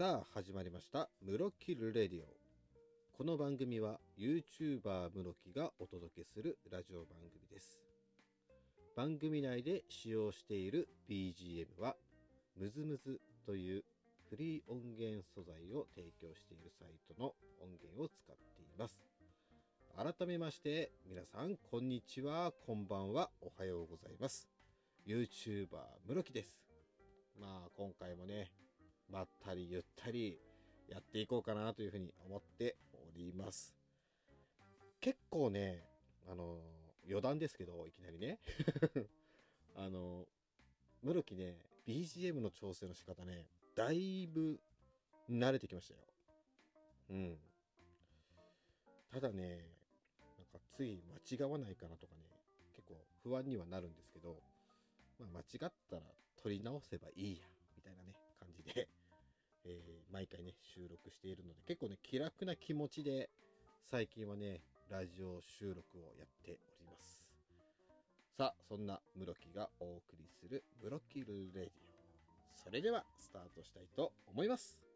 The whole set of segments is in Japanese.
さあ始まりました「ムロキルレディオ」この番組は YouTuber ムロキがお届けするラジオ番組です。番組内で使用している BGM はムズムズというフリー音源素材を提供しているサイトの音源を使っています。改めまして皆さんこんにちは。こんばんは。おはようございます。YouTuber ムロキです。まあ今回もねまったりゆったりやっていこうかなというふうに思っております。結構ねあの余談ですけどいきなりね。あのムロキね BGM の調整の仕方ねだいぶ慣れてきましたよ。うん。ただねなんかつい間違わないかなとかね結構不安にはなるんですけど、まあ、間違ったら取り直せばいいやみたいなね感じで、えー、毎回ね収録しているので結構ね気楽な気持ちで最近はねラジオ収録をやっております。さあそんなムロキがお送りするムロキルレディオ。それではスタートしたいと思います。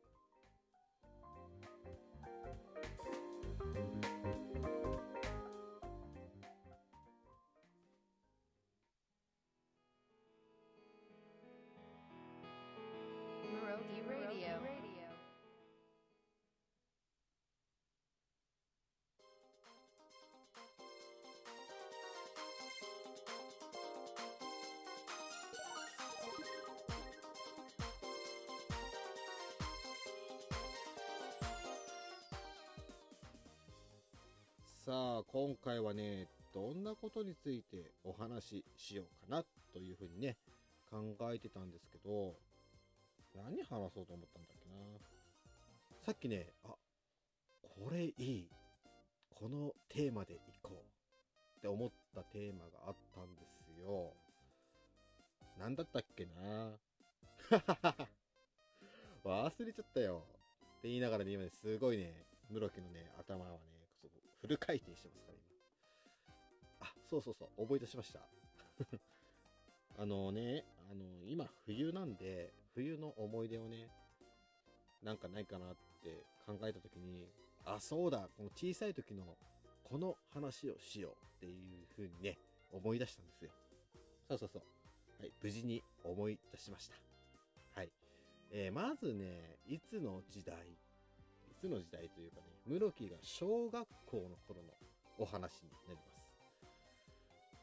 さあ今回はねどんなことについてお話ししようかなというふうにね考えてたんですけど何話そうと思ったんだっけな？さっきねあこれいい。このテーマでいこうって思ったテーマがあったんですよ。何だったっけな？忘れちゃったよ。って言いながらね今ねすごいね室木のね頭はねフル回転してますから今。あそうそうそう覚え出しました。あのねあの今冬なんで冬の思い出をねなんかないかなって考えた時にあそうだこの小さい時のこの話をしようっていう風にね思い出したんですよ。そうそうそう。はい無事に思い出しました。はい。えー、まずねいつの時代つの時代というかね、室木が小学校の頃のお話になります。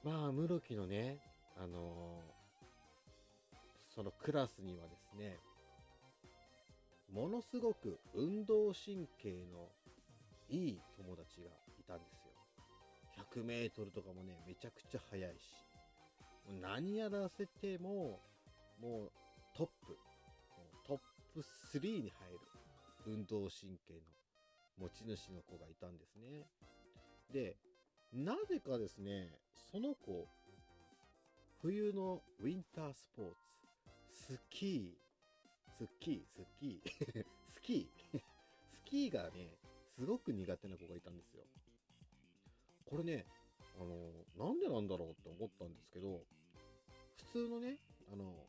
まあ、室木のね、あのー、そのクラスにはですね、ものすごく運動神経のいい友達がいたんですよ。100メートルとかもね、めちゃくちゃ速いし、もう何やらせても、もうトップ、トップ3に入る運動神経の持ち主の子がいたんですね。で、なぜかですね、その子、冬のウィンタースポーツ、スキー、スキー、スキー、スキー、スキーがね、すごく苦手な子がいたんですよ。これね、あの、なんでなんだろうって思ったんですけど、普通のね、あの、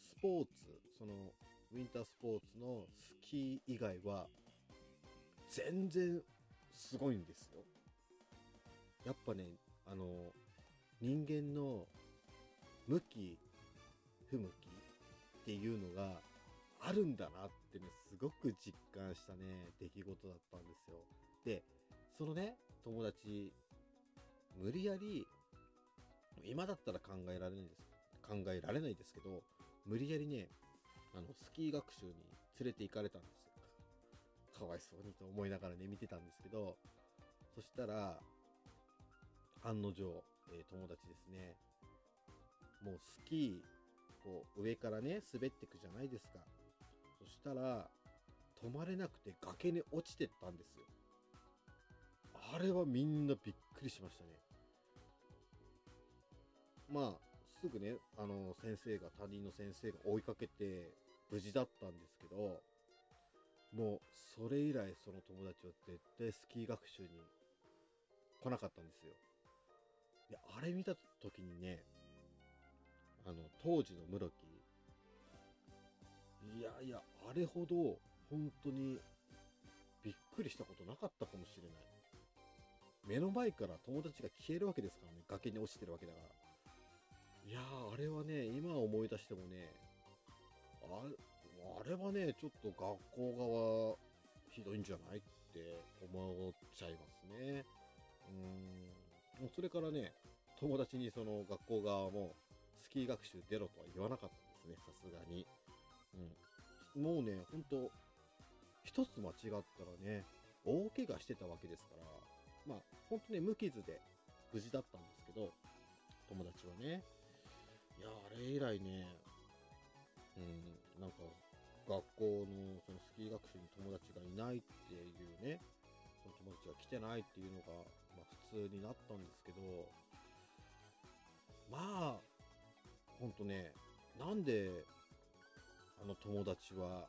スポーツ、その、ウィンタースポーツのスキー以外は全然すごいんですよ。やっぱね、あの、人間の向き、不向きっていうのがあるんだなってね、すごく実感したね、出来事だったんですよ。で、そのね、友達、無理やり、今だったら考えられないです。考えられないですけど、無理やりね、あの、スキー学習に連れて行かれたんですよ。かわいそうにと思いながらね、見てたんですけど、そしたら、案の定、えー、友達ですね、もうスキー、こう、上からね、滑ってくじゃないですか。そしたら、止まれなくて崖に落ちてったんですよ。あれはみんなびっくりしましたね。まあ、すぐね、あの、先生が、担任の先生が追いかけて、無事だったんですけど、もうそれ以来その友達は絶対スキー学習に来なかったんですよ。で、あれ見た時にね、あの、当時の室木、いやいや、あれほど本当にびっくりしたことなかったかもしれない。目の前から友達が消えるわけですからね、崖に落ちてるわけだから。いや、あれはね、今思い出してもね、ああれはね、ちょっと学校側、ひどいんじゃないって思っちゃいますね。うん。それからね、友達にその学校側も、スキー学習出ろとは言わなかったんですね、さすがに。うん。もうね、ほんと、一つ間違ったらね、大怪我してたわけですから、まあ、ほんとね、無傷で無事だったんですけど、友達はね。いや、あれ以来ね、うん、なんか、学校のそのスキー学習に友達がいないっていうね、その友達が来てないっていうのが、まあ普通になったんですけど、まあ、ほんとね、なんで、あの友達は、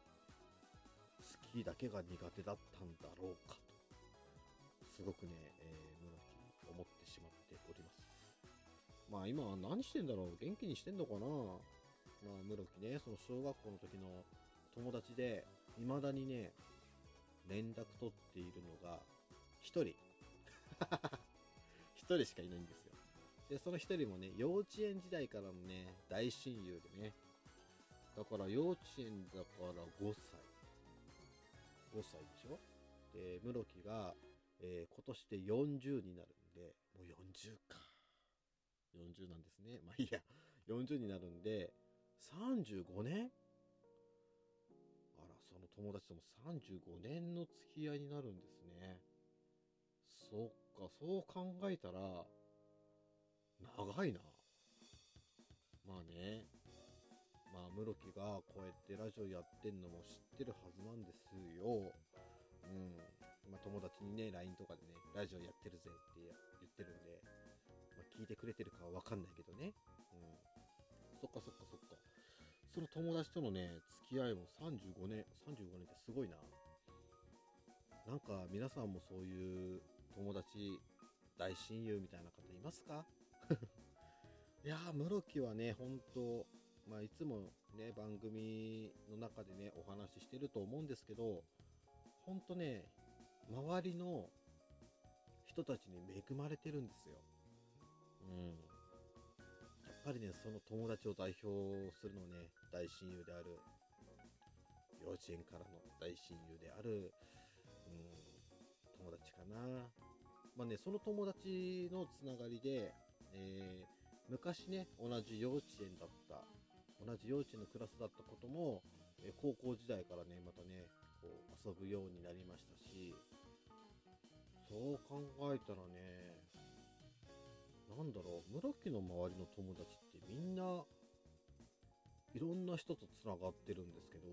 スキーだけが苦手だったんだろうかと、すごくね、えー、室木思ってしまっております。まあ今何してんだろう？元気にしてんのかな？まあ室木ね、その小学校の時の友達で、未だにね、連絡取っているのが、一人。一人しかいないんですよ。で、その一人もね、幼稚園時代からのね、大親友でね。だから幼稚園だから5歳。5歳でしょ？で、室木が、えー、今年で40になるんで、もう40か。40なんですね。まあいいや、40になるんで、35年？あら、その友達とも35年の付き合いになるんですね。そっか、そう考えたら、長いな。まあね、まあ、室木がこうやってラジオやってんのも知ってるはずなんですよ。うん。まあ、友達にね、LINE とかでね、ラジオやってるぜって言ってるんで、聞いてくれてるかはわかんないけどね。うん。そっかそっかそっか。その友達とのね、付き合いも35年、35年ってすごいな。なんか皆さんもそういう友達、大親友みたいな方いますか？いやー、室木はね、本当まあ、いつもね、番組の中でね、お話ししてると思うんですけど、ほんとね、周りの人たちに恵まれてるんですよ。うん。やっぱりね、その友達を代表するのね、大親友である、幼稚園からの大親友である、うん、友達かな。まあね、その友達のつながりで、えー、昔ね、同じ幼稚園だった同じ幼稚園のクラスだったことも、え高校時代からね、またね、こう遊ぶようになりましたし、そう考えたらね、なんだろう、村木の周りの友達ってみんな、いろんな人と繋がってるんですけど、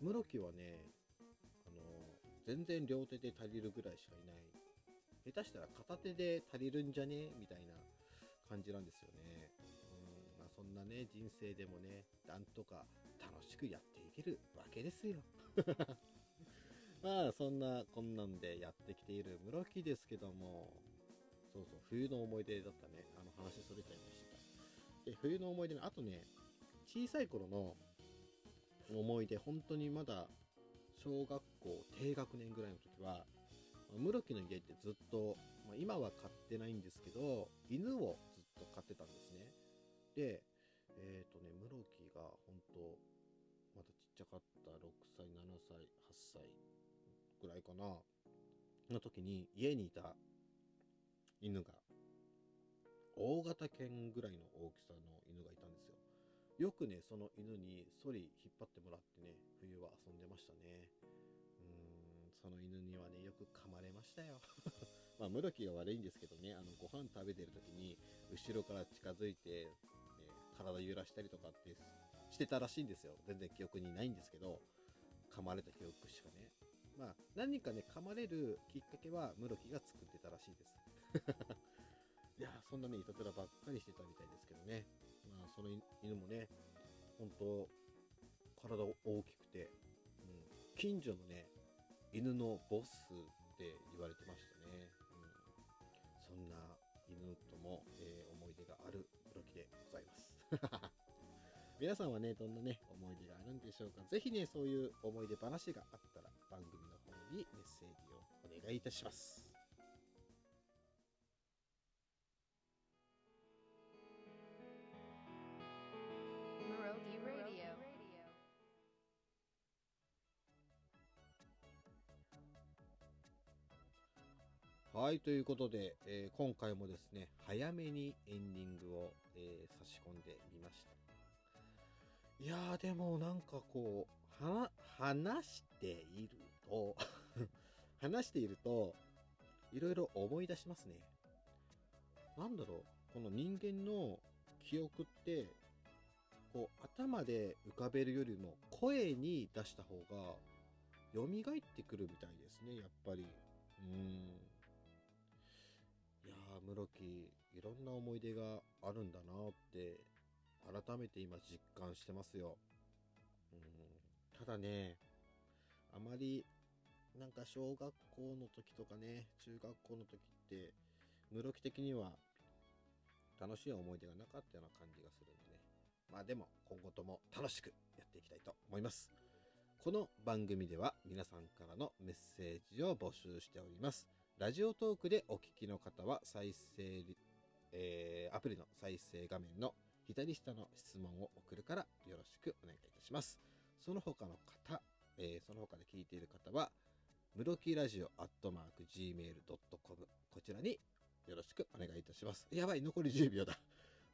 室木はね、あの、全然両手で足りるぐらいしかいない。下手したら片手で足りるんじゃね？みたいな感じなんですよね。うんまそんなね、人生でもね、なんとか楽しくやっていけるわけですよ。まあ、そんな、こんなんでやってきている室木ですけども、そうそう、冬の思い出だったね。あの話それちゃいました。で、冬の思い出の、あとね、小さい頃の思い出、本当にまだ小学校低学年ぐらいの時は、室木の家ってずっと、ま、今は飼ってないんですけど、犬をずっと飼ってたんですね。で、えっ、ー、とね、室木が本当まだちっちゃかった6歳、7歳、8歳ぐらいかな、の時に家にいた犬が、大型犬ぐらいの大きさの犬がいたんですよ。よくね、その犬にソリ引っ張ってもらってね、冬は遊んでましたね。うーん、その犬にはね、よく噛まれましたよ。まあ、室木が悪いんですけどね、あの、ご飯食べてる時に、後ろから近づいて、体揺らしたりとかってしてたらしいんですよ。全然記憶にないんですけど、噛まれた記憶しかね。まあ、何かね、噛まれるきっかけは、室木が作ってたらしいです。いやそんなね、いたずらばっかりしてたみたいですけどね。まあ、その犬もね、本当体大きくて、うん、近所のね、犬のボスって言われてましたね。うん、そんな犬とも、えー、思い出がある室木でございます。皆さんはね、どんなね、思い出があるんでしょうか。ぜひね、そういう思い出話があったら、番組の方にメッセージをお願いいたします。はい、ということで、えー今回もですね、早めにエンディングを、えー差し込んでみました。いやー、でもなんかこう、は、話していると、話していると、いろいろ思い出しますね。なんだろう、この人間の記憶って、こう、頭で浮かべるよりも声に出した方が、蘇ってくるみたいですね、やっぱり。うん。室木、いろんな思い出があるんだなって、改めて今実感してますよ。うん。ただね、あまり、なんか小学校の時とかね、中学校の時って、室木的には楽しい思い出がなかったような感じがするんでね。まあでも、今後とも楽しくやっていきたいと思います。この番組では皆さんからのメッセージを募集しております。ラジオトークでお聞きの方は再生、えーアプリの再生画面の左下の質問を送るからよろしくお願いいたします。その他の方、えーその他で聞いている方は、ムロキラジオアットマーク Gmail.com こちらによろしくお願いいたします。やばい、残り10秒だ。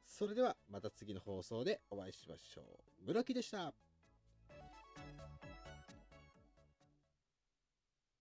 それではまた次の放送でお会いしましょう。ムロキでした。